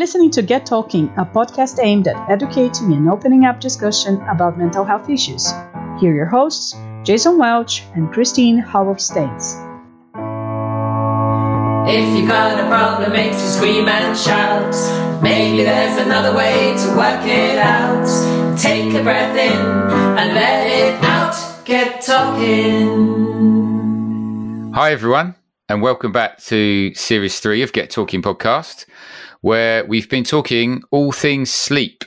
listening to Get Talking, a podcast aimed at educating and opening up discussion about mental health issues. Here are your hosts, Jason Welch and Christine Howard States. If you've got a problem, makes you scream and shout. Maybe there's another way to work it out. Take a breath in and let it out. Get talking. Hi, everyone, and welcome back to Series 3 of Get Talking podcast, where we've been talking all things sleep.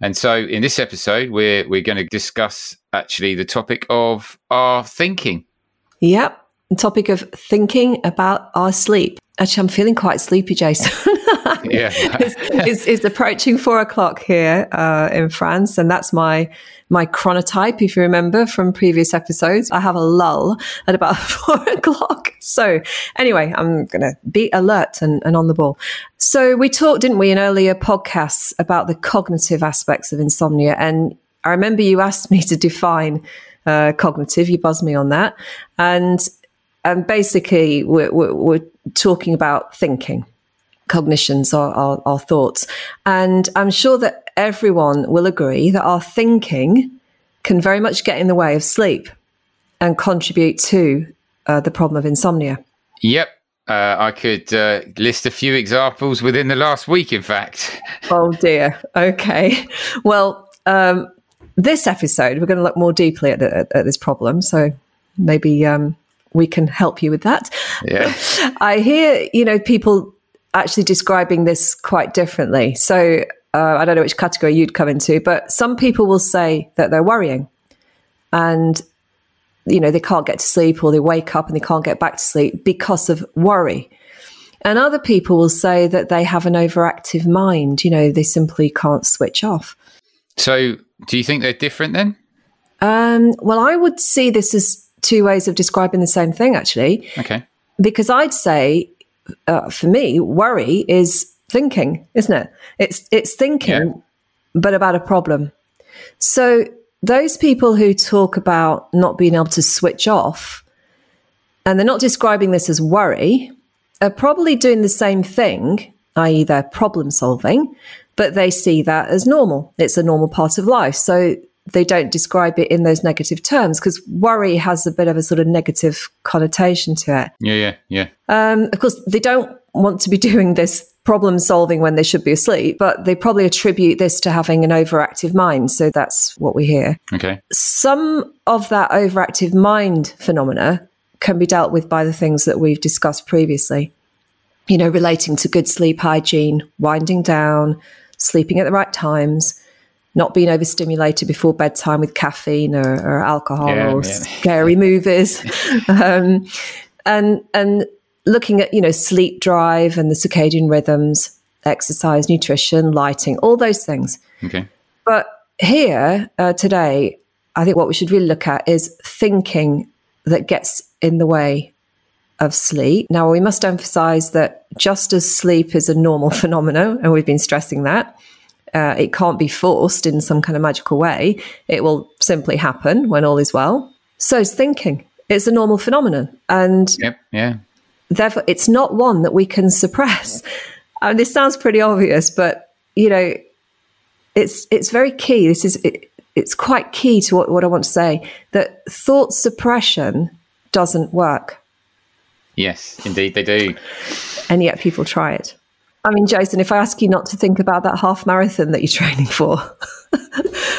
And so, in this episode, we're, we're going to discuss actually the topic of our thinking. Yep. The topic of thinking about our sleep. Actually, I'm feeling quite sleepy, Jason. Yeah. it's, it's, it's approaching four o'clock here uh, in France, and that's my my chronotype. If you remember from previous episodes, I have a lull at about four o'clock. So anyway, I'm going to be alert and, and on the ball. So we talked, didn't we, in earlier podcasts about the cognitive aspects of insomnia, and I remember you asked me to define uh, cognitive. You buzzed me on that, and and basically we're, we're, we're talking about thinking cognitions our, our, our, thoughts. And i'm sure that everyone will agree that our thinking can very much get in the way of sleep and contribute to uh, the problem of insomnia. Yep. Uh, I could uh, list a few examples within the last week, in fact. oh dear. Okay. Well um, this episode we're going to look more deeply at, at, at this problem. So maybe um, we can help you with that. Yeah. I hear, you know, people actually describing this quite differently. So uh, I don't know which category you'd come into, but some people will say that they're worrying and, you know, they can't get to sleep or they wake up and they can't get back to sleep because of worry. And other people will say that they have an overactive mind, you know, they simply can't switch off. So, do you think they're different then? Um, well, I would see this as two ways of describing the same thing, actually. Okay. Because I'd say, uh, for me, worry is thinking, isn't it? It's it's thinking, Yeah. but about a problem. So those people who talk about not being able to switch off, and they're not describing this as worry, are probably doing the same thing, i.e., they're problem solving, but they see that as normal. It's a normal part of life. So they don't describe it in those negative terms because worry has a bit of a sort of negative connotation to it. Yeah, yeah, yeah. Um, of course, they don't want to be doing this problem solving when they should be asleep, but they probably attribute this to having an overactive mind. So that's what we hear. Okay. Some of that overactive mind phenomena can be dealt with by the things that we've discussed previously, you know, relating to good sleep hygiene, winding down, sleeping at the right times not being overstimulated before bedtime with caffeine or, or alcohol Yeah, or yeah. scary movies, um, and and looking at you know sleep drive and the circadian rhythms, exercise, nutrition, lighting, all those things. Okay. But here uh, today, I think what we should really look at is thinking that gets in the way of sleep. Now, we must emphasize that just as sleep is a normal phenomenon, and we've been stressing that, uh, it can't be forced in some kind of magical way. It will simply happen when all is well. So is thinking. It's a normal phenomenon. And Yep. Yeah. therefore, it's not one that we can suppress. I mean, this sounds pretty obvious, but, you know, it's, it's very key. This is, it, it's quite key to what, what I want to say that thought suppression doesn't work. Yes, indeed they do. and yet people try it. I mean, Jason, if I ask you not to think about that half marathon that you're training for,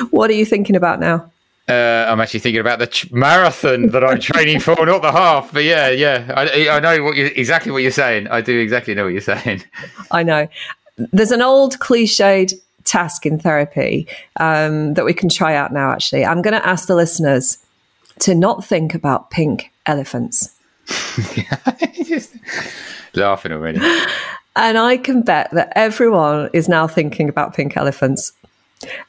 what are you thinking about now? Uh, I'm actually thinking about the ch- marathon that I'm training for, not the half. But yeah, yeah, I, I know what you exactly what you're saying. I do exactly know what you're saying. I know. There's an old cliched task in therapy um, that we can try out now, actually. I'm going to ask the listeners to not think about pink elephants. Just laughing already. And I can bet that everyone is now thinking about pink elephants.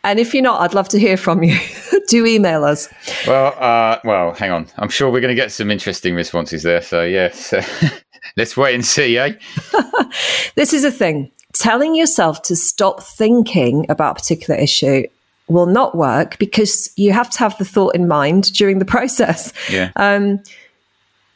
And if you're not, I'd love to hear from you. Do email us. Well, uh, well, hang on. I'm sure we're going to get some interesting responses there. So yes, let's wait and see, eh? This is a thing. Telling yourself to stop thinking about a particular issue will not work because you have to have the thought in mind during the process. Yeah. Um,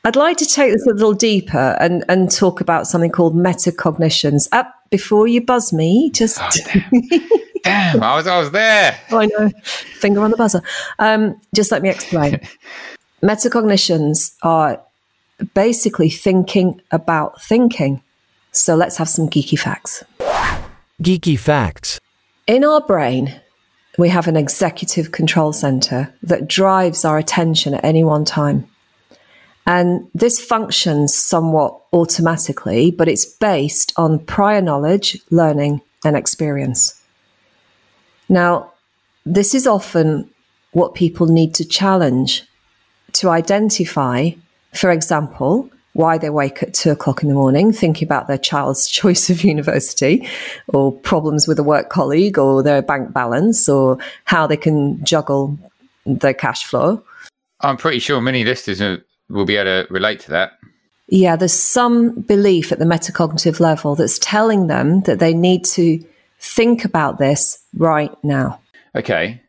I'd like to take this a little deeper and, and talk about something called metacognitions. At before you buzz me, just. Oh, damn, I was, I was there. I know, finger on the buzzer. Um, just let me explain. Metacognitions are basically thinking about thinking. So let's have some geeky facts. Geeky facts. In our brain, we have an executive control center that drives our attention at any one time. And this functions somewhat automatically, but it's based on prior knowledge, learning, and experience. Now, this is often what people need to challenge to identify, for example, why they wake at two o'clock in the morning thinking about their child's choice of university or problems with a work colleague or their bank balance or how they can juggle their cash flow. I'm pretty sure many listeners will be able to relate to that. Yeah, there's some belief at the metacognitive level that's telling them that they need to think about this right now. Okay.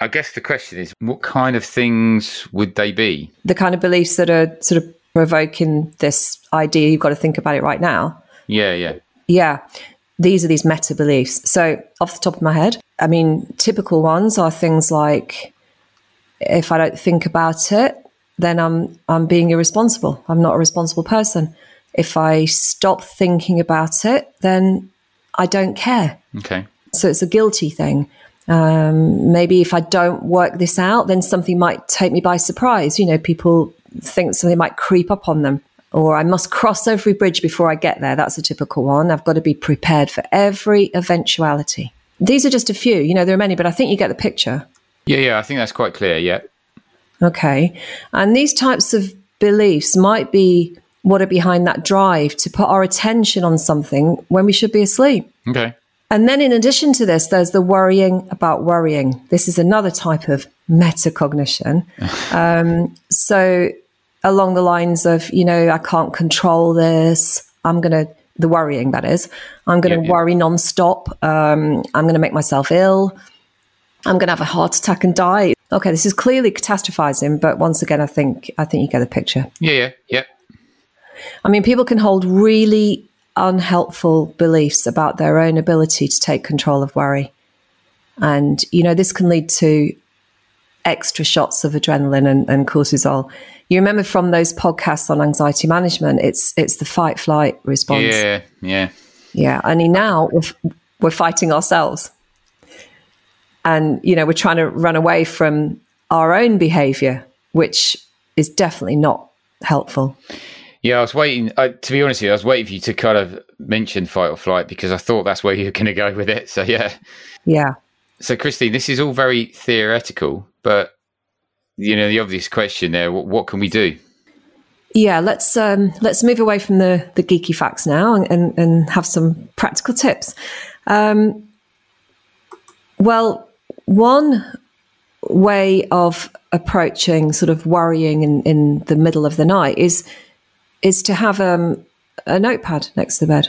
I guess the question is what kind of things would they be? The kind of beliefs that are sort of provoking this idea you've got to think about it right now. Yeah, yeah. Yeah. These are these meta beliefs. So, off the top of my head, I mean, typical ones are things like if I don't think about it, then I'm I'm being irresponsible. I'm not a responsible person. If I stop thinking about it, then I don't care. Okay. So it's a guilty thing. Um, maybe if I don't work this out, then something might take me by surprise. You know, people think something might creep up on them. Or I must cross every bridge before I get there. That's a typical one. I've got to be prepared for every eventuality. These are just a few. You know, there are many, but I think you get the picture. Yeah, yeah, I think that's quite clear. Yeah. Okay. And these types of beliefs might be what are behind that drive to put our attention on something when we should be asleep. Okay. And then, in addition to this, there's the worrying about worrying. This is another type of metacognition. um, so, along the lines of, you know, I can't control this. I'm going to, the worrying that is, I'm going to Yeah, yeah. worry nonstop. Um, I'm going to make myself ill. I'm going to have a heart attack and die. Okay, this is clearly catastrophizing, but once again, I think I think you get the picture. Yeah, yeah, yeah. I mean, people can hold really unhelpful beliefs about their own ability to take control of worry. And, you know, this can lead to extra shots of adrenaline and, and cortisol. You remember from those podcasts on anxiety management, it's it's the fight flight response. Yeah, yeah. Yeah, only now we're, we're fighting ourselves. And, you know, we're trying to run away from our own behavior, which is definitely not helpful. Yeah, I was waiting. I, to be honest with you, I was waiting for you to kind of mention fight or flight because I thought that's where you were going to go with it. So, yeah. Yeah. So, Christine, this is all very theoretical, but, you know, the obvious question there what, what can we do? Yeah, let's um, let's move away from the, the geeky facts now and, and, and have some practical tips. Um, well, one way of approaching sort of worrying in, in the middle of the night is is to have um, a notepad next to the bed.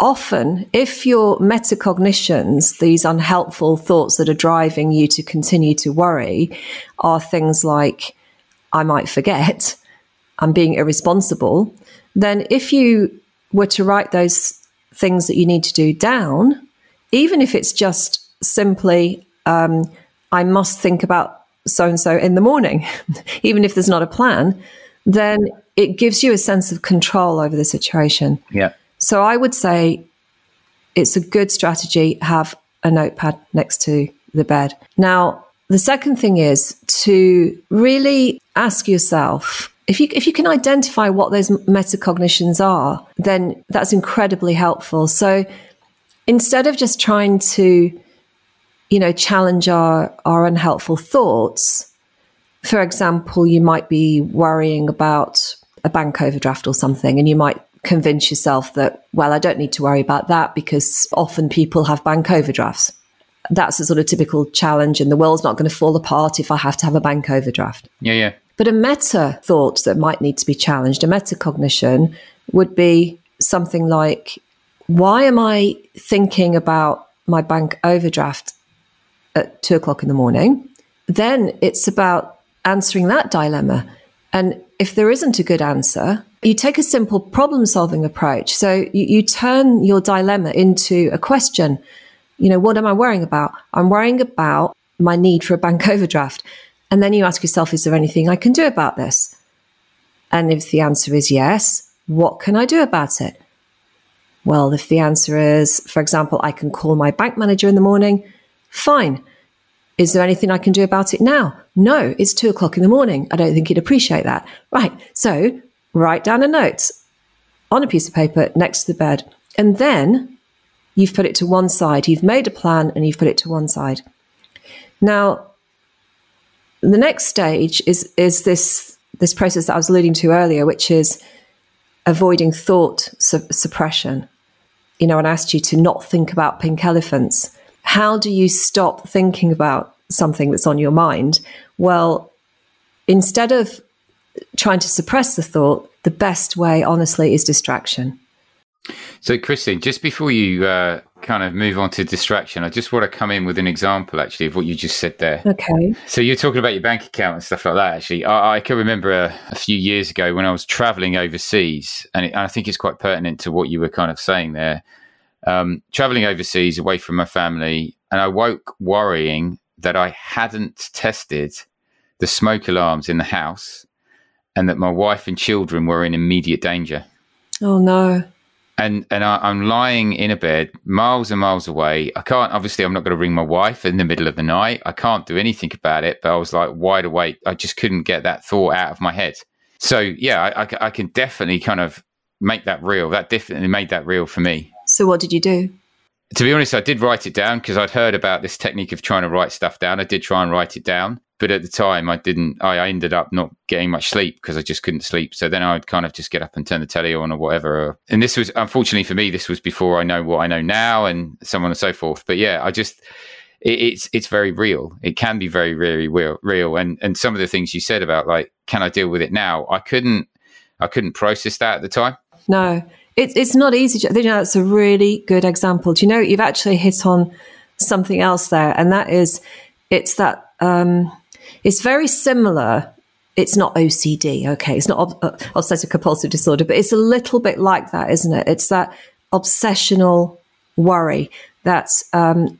Often, if your metacognitions, these unhelpful thoughts that are driving you to continue to worry, are things like, I might forget, I'm being irresponsible, then if you were to write those things that you need to do down, even if it's just simply, um, I must think about so and so in the morning, even if there's not a plan, then it gives you a sense of control over the situation. Yeah. So I would say it's a good strategy have a notepad next to the bed. Now, the second thing is to really ask yourself if you if you can identify what those metacognitions are, then that's incredibly helpful. So instead of just trying to you know challenge our our unhelpful thoughts, for example, you might be worrying about a bank overdraft or something, and you might convince yourself that, well, I don't need to worry about that because often people have bank overdrafts. That's a sort of typical challenge, and the world's not going to fall apart if I have to have a bank overdraft. Yeah, yeah. But a meta thought that might need to be challenged, a metacognition, would be something like, why am I thinking about my bank overdraft at two o'clock in the morning? Then it's about answering that dilemma. And if there isn't a good answer, you take a simple problem solving approach. So you, you turn your dilemma into a question. You know, what am I worrying about? I'm worrying about my need for a bank overdraft. And then you ask yourself, is there anything I can do about this? And if the answer is yes, what can I do about it? Well, if the answer is, for example, I can call my bank manager in the morning, fine. Is there anything I can do about it now? No, it's two o'clock in the morning. I don't think he'd appreciate that. Right. So write down a note on a piece of paper next to the bed. And then you've put it to one side. You've made a plan and you've put it to one side. Now, the next stage is, is this, this process that I was alluding to earlier, which is avoiding thought su- suppression. You know, I asked you to not think about pink elephants. How do you stop thinking about something that's on your mind? Well, instead of trying to suppress the thought, the best way, honestly, is distraction. So, Christine, just before you uh, kind of move on to distraction, I just want to come in with an example, actually, of what you just said there. Okay. So, you're talking about your bank account and stuff like that. Actually, I, I can remember a, a, few years ago when I was traveling overseas, and, it, and, I think it's quite pertinent to what you were kind of saying there. Um, traveling overseas away from my family, and I woke worrying that I hadn't tested the smoke alarms in the house and that my wife and children were in immediate danger. Oh no. And and I, am lying in a bed miles and miles away. I can't obviously I'm not going to ring my wife in the middle of the night. I can't do anything about it. But I was like wide awake. I just couldn't get that thought out of my head. So yeah, I, I, I can definitely kind of make that real. That definitely made that real for me. So what did you do? To be honest, I did write it down because I'd heard about this technique of trying to write stuff down. I did try and write it down but at the time I didn't. I, I ended up not getting much sleep because I just couldn't sleep. So then I'd kind of just get up and turn the telly on or whatever. And this was unfortunately for me. This was before I know what I know now, and so on and so forth. But yeah, I just it, it's it's very real. It can be very very real. Real, and and some of the things you said about like, can I deal with it now? I couldn't. I couldn't process that at the time. No, it's it's not easy. You know, that's a really good example. Do you know you've actually hit on something else there, and that is it's that. Um, it's very similar. It's not OCD, okay? It's not ob- uh, obsessive compulsive disorder, but it's a little bit like that, isn't it? It's that obsessional worry that, um,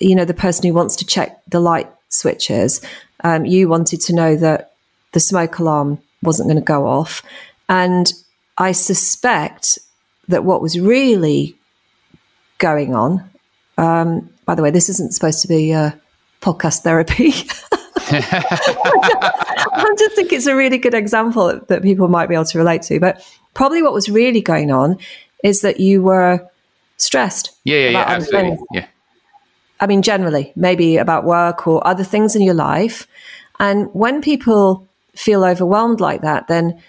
you know, the person who wants to check the light switches, um, you wanted to know that the smoke alarm wasn't going to go off. And I suspect that what was really going on, um, by the way, this isn't supposed to be a podcast therapy. I just think it's a really good example that people might be able to relate to. But probably what was really going on is that you were stressed. Yeah, yeah, yeah, absolutely. Yeah. I mean, generally, maybe about work or other things in your life. And when people feel overwhelmed like that, then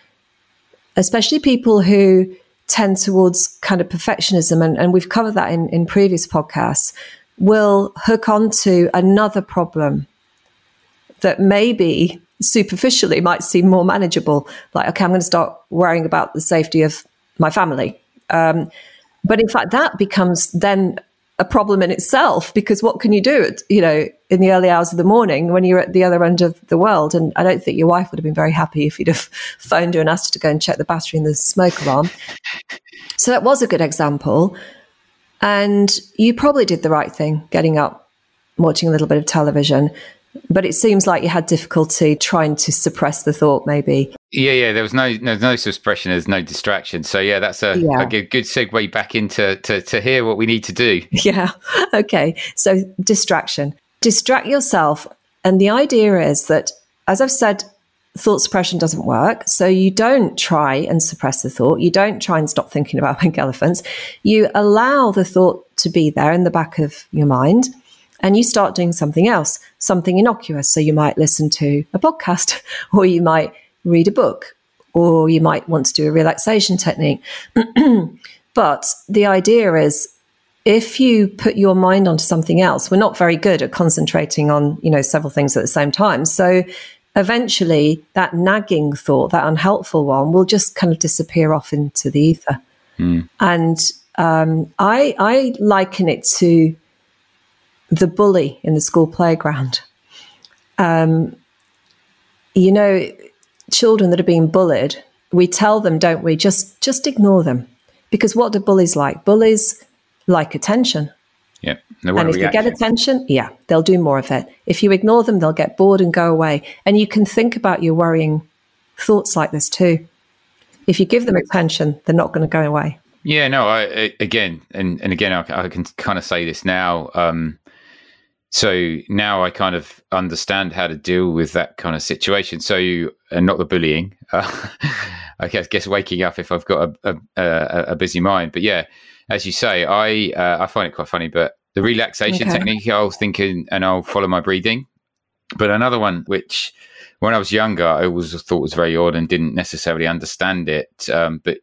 especially people who tend towards kind of perfectionism, and, and we've covered that in, in previous podcasts, will hook onto another problem that maybe superficially might seem more manageable. Like, okay, I'm going to start worrying about the safety of my family. Um, but in fact, that becomes then a problem in itself because what can you do, at, you know, in the early hours of the morning when you're at the other end of the world? And I don't think your wife would have been very happy if you'd have phoned her and asked her to go and check the battery in the smoke alarm. so that was a good example. And you probably did the right thing getting up, watching a little bit of television. But it seems like you had difficulty trying to suppress the thought, maybe. Yeah, yeah. There was no, no, no suppression. There's no distraction. So yeah, that's a, yeah. a good, good segue back into to, to hear what we need to do. Yeah. Okay. So distraction. Distract yourself, and the idea is that, as I've said, thought suppression doesn't work. So you don't try and suppress the thought. You don't try and stop thinking about pink elephants. You allow the thought to be there in the back of your mind and you start doing something else, something innocuous. So you might listen to a podcast or you might read a book or you might want to do a relaxation technique. but the idea is if you put your mind onto something else, we're not very good at concentrating on, you know, several things at the same time. So eventually that nagging thought, that unhelpful one, will just kind of disappear off into the ether. Mm. And um, I, I liken it to the bully in the school playground. Um, you know, children that are being bullied we tell them, don't we? Just just ignore them, because what do bullies like? Bullies like attention. Yeah. and if they get attention, yeah, they'll do more of it. If you ignore them, they'll get bored and go away. And you can think about your worrying thoughts like this too. If you give them attention, they're not going to go away. Yeah, no, I, again, and, and again, I, I can kind of say this now. Um, so now I kind of understand how to deal with that kind of situation. So, you, and not the bullying. Uh, I guess, guess waking up if I've got a, a, a, busy mind. But yeah, as you say, I uh, I find it quite funny. But the relaxation okay. technique, I'll think and I'll follow my breathing. But another one, which when I was younger, I always thought was very odd and didn't necessarily understand it. Um, but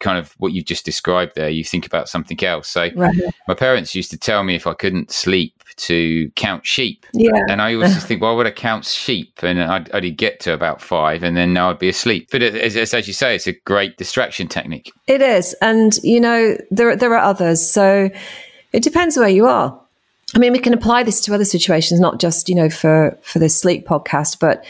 kind of what you just described there, you think about something else. So right. my parents used to tell me if I couldn't sleep to count sheep. Yeah. And I always think, well, why would I count sheep? And I'd, I'd get to about five and then I'd be asleep. But as, as you say, it's a great distraction technique. It is. And, you know, there, there are others. So it depends where you are. I mean, we can apply this to other situations, not just, you know, for, for this sleep podcast, but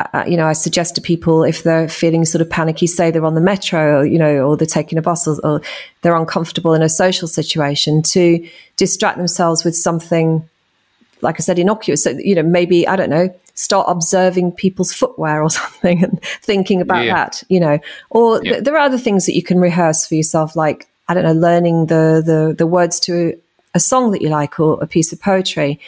uh, you know, I suggest to people if they're feeling sort of panicky, say they're on the metro, or, you know, or they're taking a bus, or, or, they're uncomfortable in a social situation, to distract themselves with something, like I said, innocuous. So, you know, maybe I don't know, start observing people's footwear or something and thinking about yeah. that, you know. Or yeah. th- there are other things that you can rehearse for yourself, like I don't know, learning the the the words to a song that you like or a piece of poetry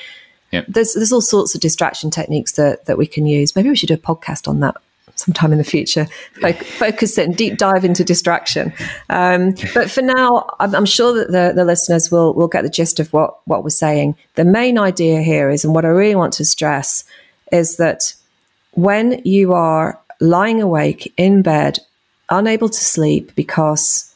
Yep. There's there's all sorts of distraction techniques that that we can use. Maybe we should do a podcast on that sometime in the future. focus it and deep dive into distraction. Um, but for now, I'm, I'm, sure that the, the listeners will will get the gist of what what we're saying. The main idea here is, and what I really want to stress is that when you are lying awake in bed, unable to sleep because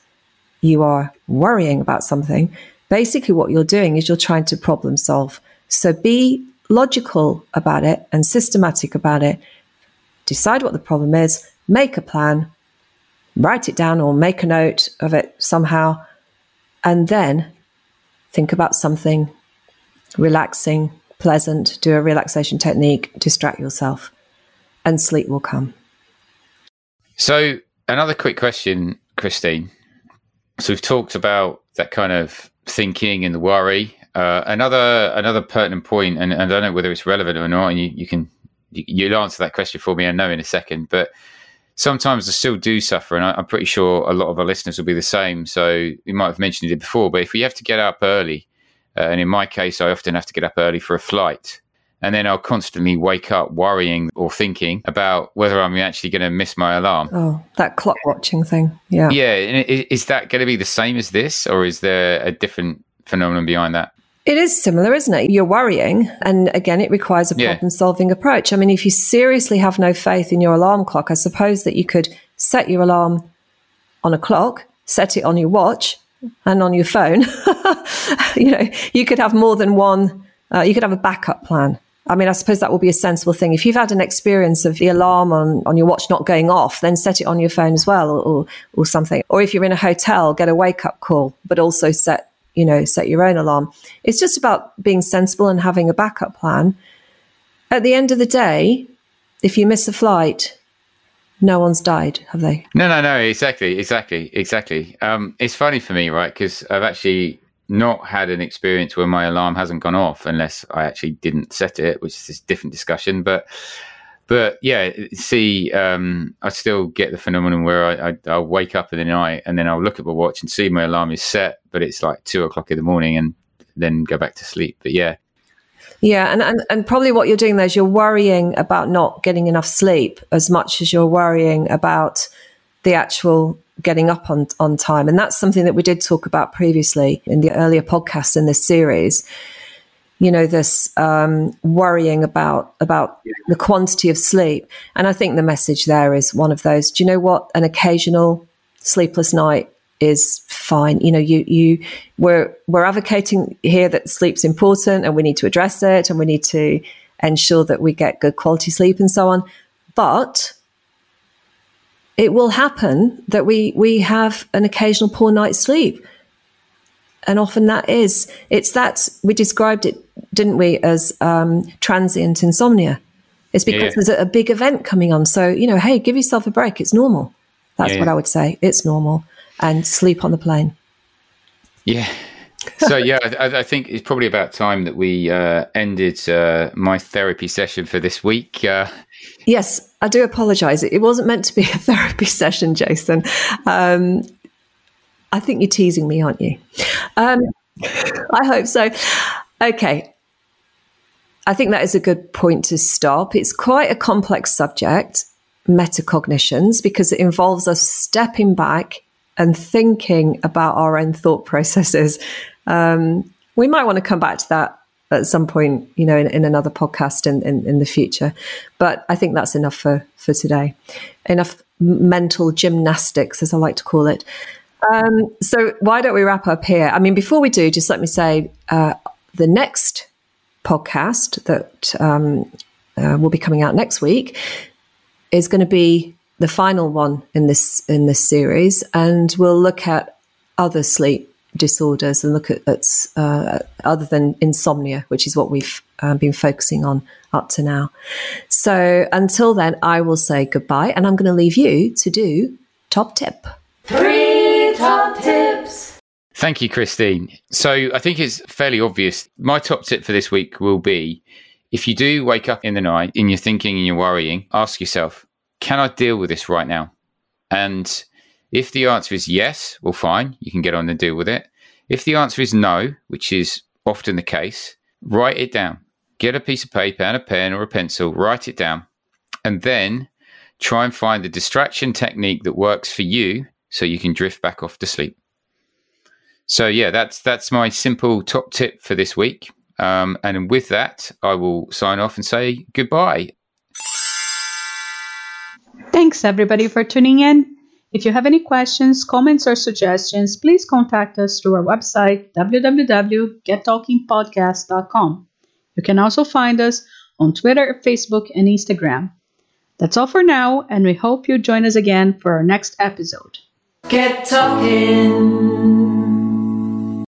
you are worrying about something, basically what you're doing is you're trying to problem solve. So be logical about it and systematic about it. Decide what the problem is, make a plan, write it down or make a note of it somehow, and then think about something relaxing, pleasant, do a relaxation technique, distract yourself, and sleep will come. So, another quick question, Christine. So, we've talked about that kind of thinking and the worry uh, another another pertinent point, and, and, I don't know whether it's relevant or not, and you, you can you, will answer that question for me. I know in a second, but sometimes I still do suffer, and I, am pretty sure a lot of our listeners will be the same. So you might have mentioned it before, but if we have to get up early, uh, and in my case, I often have to get up early for a flight. And then I'll constantly wake up worrying or thinking about whether I'm actually going to miss my alarm. Oh, that clock watching thing. Yeah. Yeah. Is that going to be the same as this, or is there a different phenomenon behind that? It is similar, isn't it? You're worrying. And again, it requires a problem solving approach. I mean, if you seriously have no faith in your alarm clock, I suppose that you could set your alarm on a clock, set it on your watch and on your phone. you know, you could have more than one, uh, you could have a backup plan. I mean, I suppose that would be a sensible thing. If you've had an experience of the alarm on, on your watch not going off, then set it on your phone as well or, or, or something. Or if you're in a hotel, get a wake up call, but also set you know, set your own alarm. It's just about being sensible and having a backup plan. At the end of the day, if you miss a flight, no one's died, have they? No, no, no, exactly, exactly, exactly. Um, it's funny for me, right? Because I've actually not had an experience where my alarm hasn't gone off unless I actually didn't set it, which is a different discussion. But but yeah, see, um, I still get the phenomenon where I, I will wake up in the night and then I'll look at my watch and see my alarm is set, but it's like two o'clock in the morning, and then go back to sleep. But yeah, yeah, and, and and probably what you're doing there is you're worrying about not getting enough sleep as much as you're worrying about the actual getting up on on time, and that's something that we did talk about previously in the earlier podcasts in this series you know this um, worrying about about yeah. the quantity of sleep. And i think the message there is one of those do you know what? An occasional sleepless night is fine. You know you you we're we're advocating here that sleep's important and we need to address it and we need to ensure that we get good quality sleep and so on. But it will happen that we we have an occasional poor night's sleep and often that is it's that we described it didn't we as um, transient insomnia it's because yeah. there's a, a, big event coming on so you know hey give yourself a break it's normal That's Yeah. what I would say. It's normal. And sleep on the plane. Yeah. So yeah, I, I think it's probably about time that we uh, ended uh, my therapy session for this week. Uh, Yes, I do apologize. It wasn't meant to be a therapy session, Jason. Um, I think you're teasing me, aren't you? Um, I hope so. Okay. I think that is a good point to stop. It's quite a complex subject, metacognitions, because it involves us stepping back and thinking about our own thought processes. Um, we might want to come back to that at some point, you know, in, in another podcast in, in, in the future. But I think that's enough for, for today. Enough mental gymnastics, as I like to call it. Um, so why don't we wrap up here? I mean, before we do, just let me say uh, the next podcast that um, uh, will be coming out next week is going to be the final one in this in this series, and we'll look at other sleep disorders and look at, at uh, other than insomnia, which is what we've uh, been focusing on up to now. So until then, I will say goodbye, and I'm going to leave you to do top tip. Three top tips. Thank you, Christine. So I think it's fairly obvious. My top tip for this week will be if you do wake up in the night and you're thinking and you're worrying, ask yourself, can I deal with this right now? And if the answer is yes, well, fine, you can get on and deal with it. If the answer is no, which is often the case, write it down. Get a piece of paper and a pen or a pencil, write it down, and then try and find the distraction technique that works for you so you can drift back off to sleep. So yeah, that's that's my simple top tip for this week. Um, and with that, I will sign off and say goodbye. Thanks everybody for tuning in. If you have any questions, comments, or suggestions, please contact us through our website www.gettalkingpodcast.com. You can also find us on Twitter, Facebook, and Instagram. That's all for now, and we hope you join us again for our next episode. Get talking.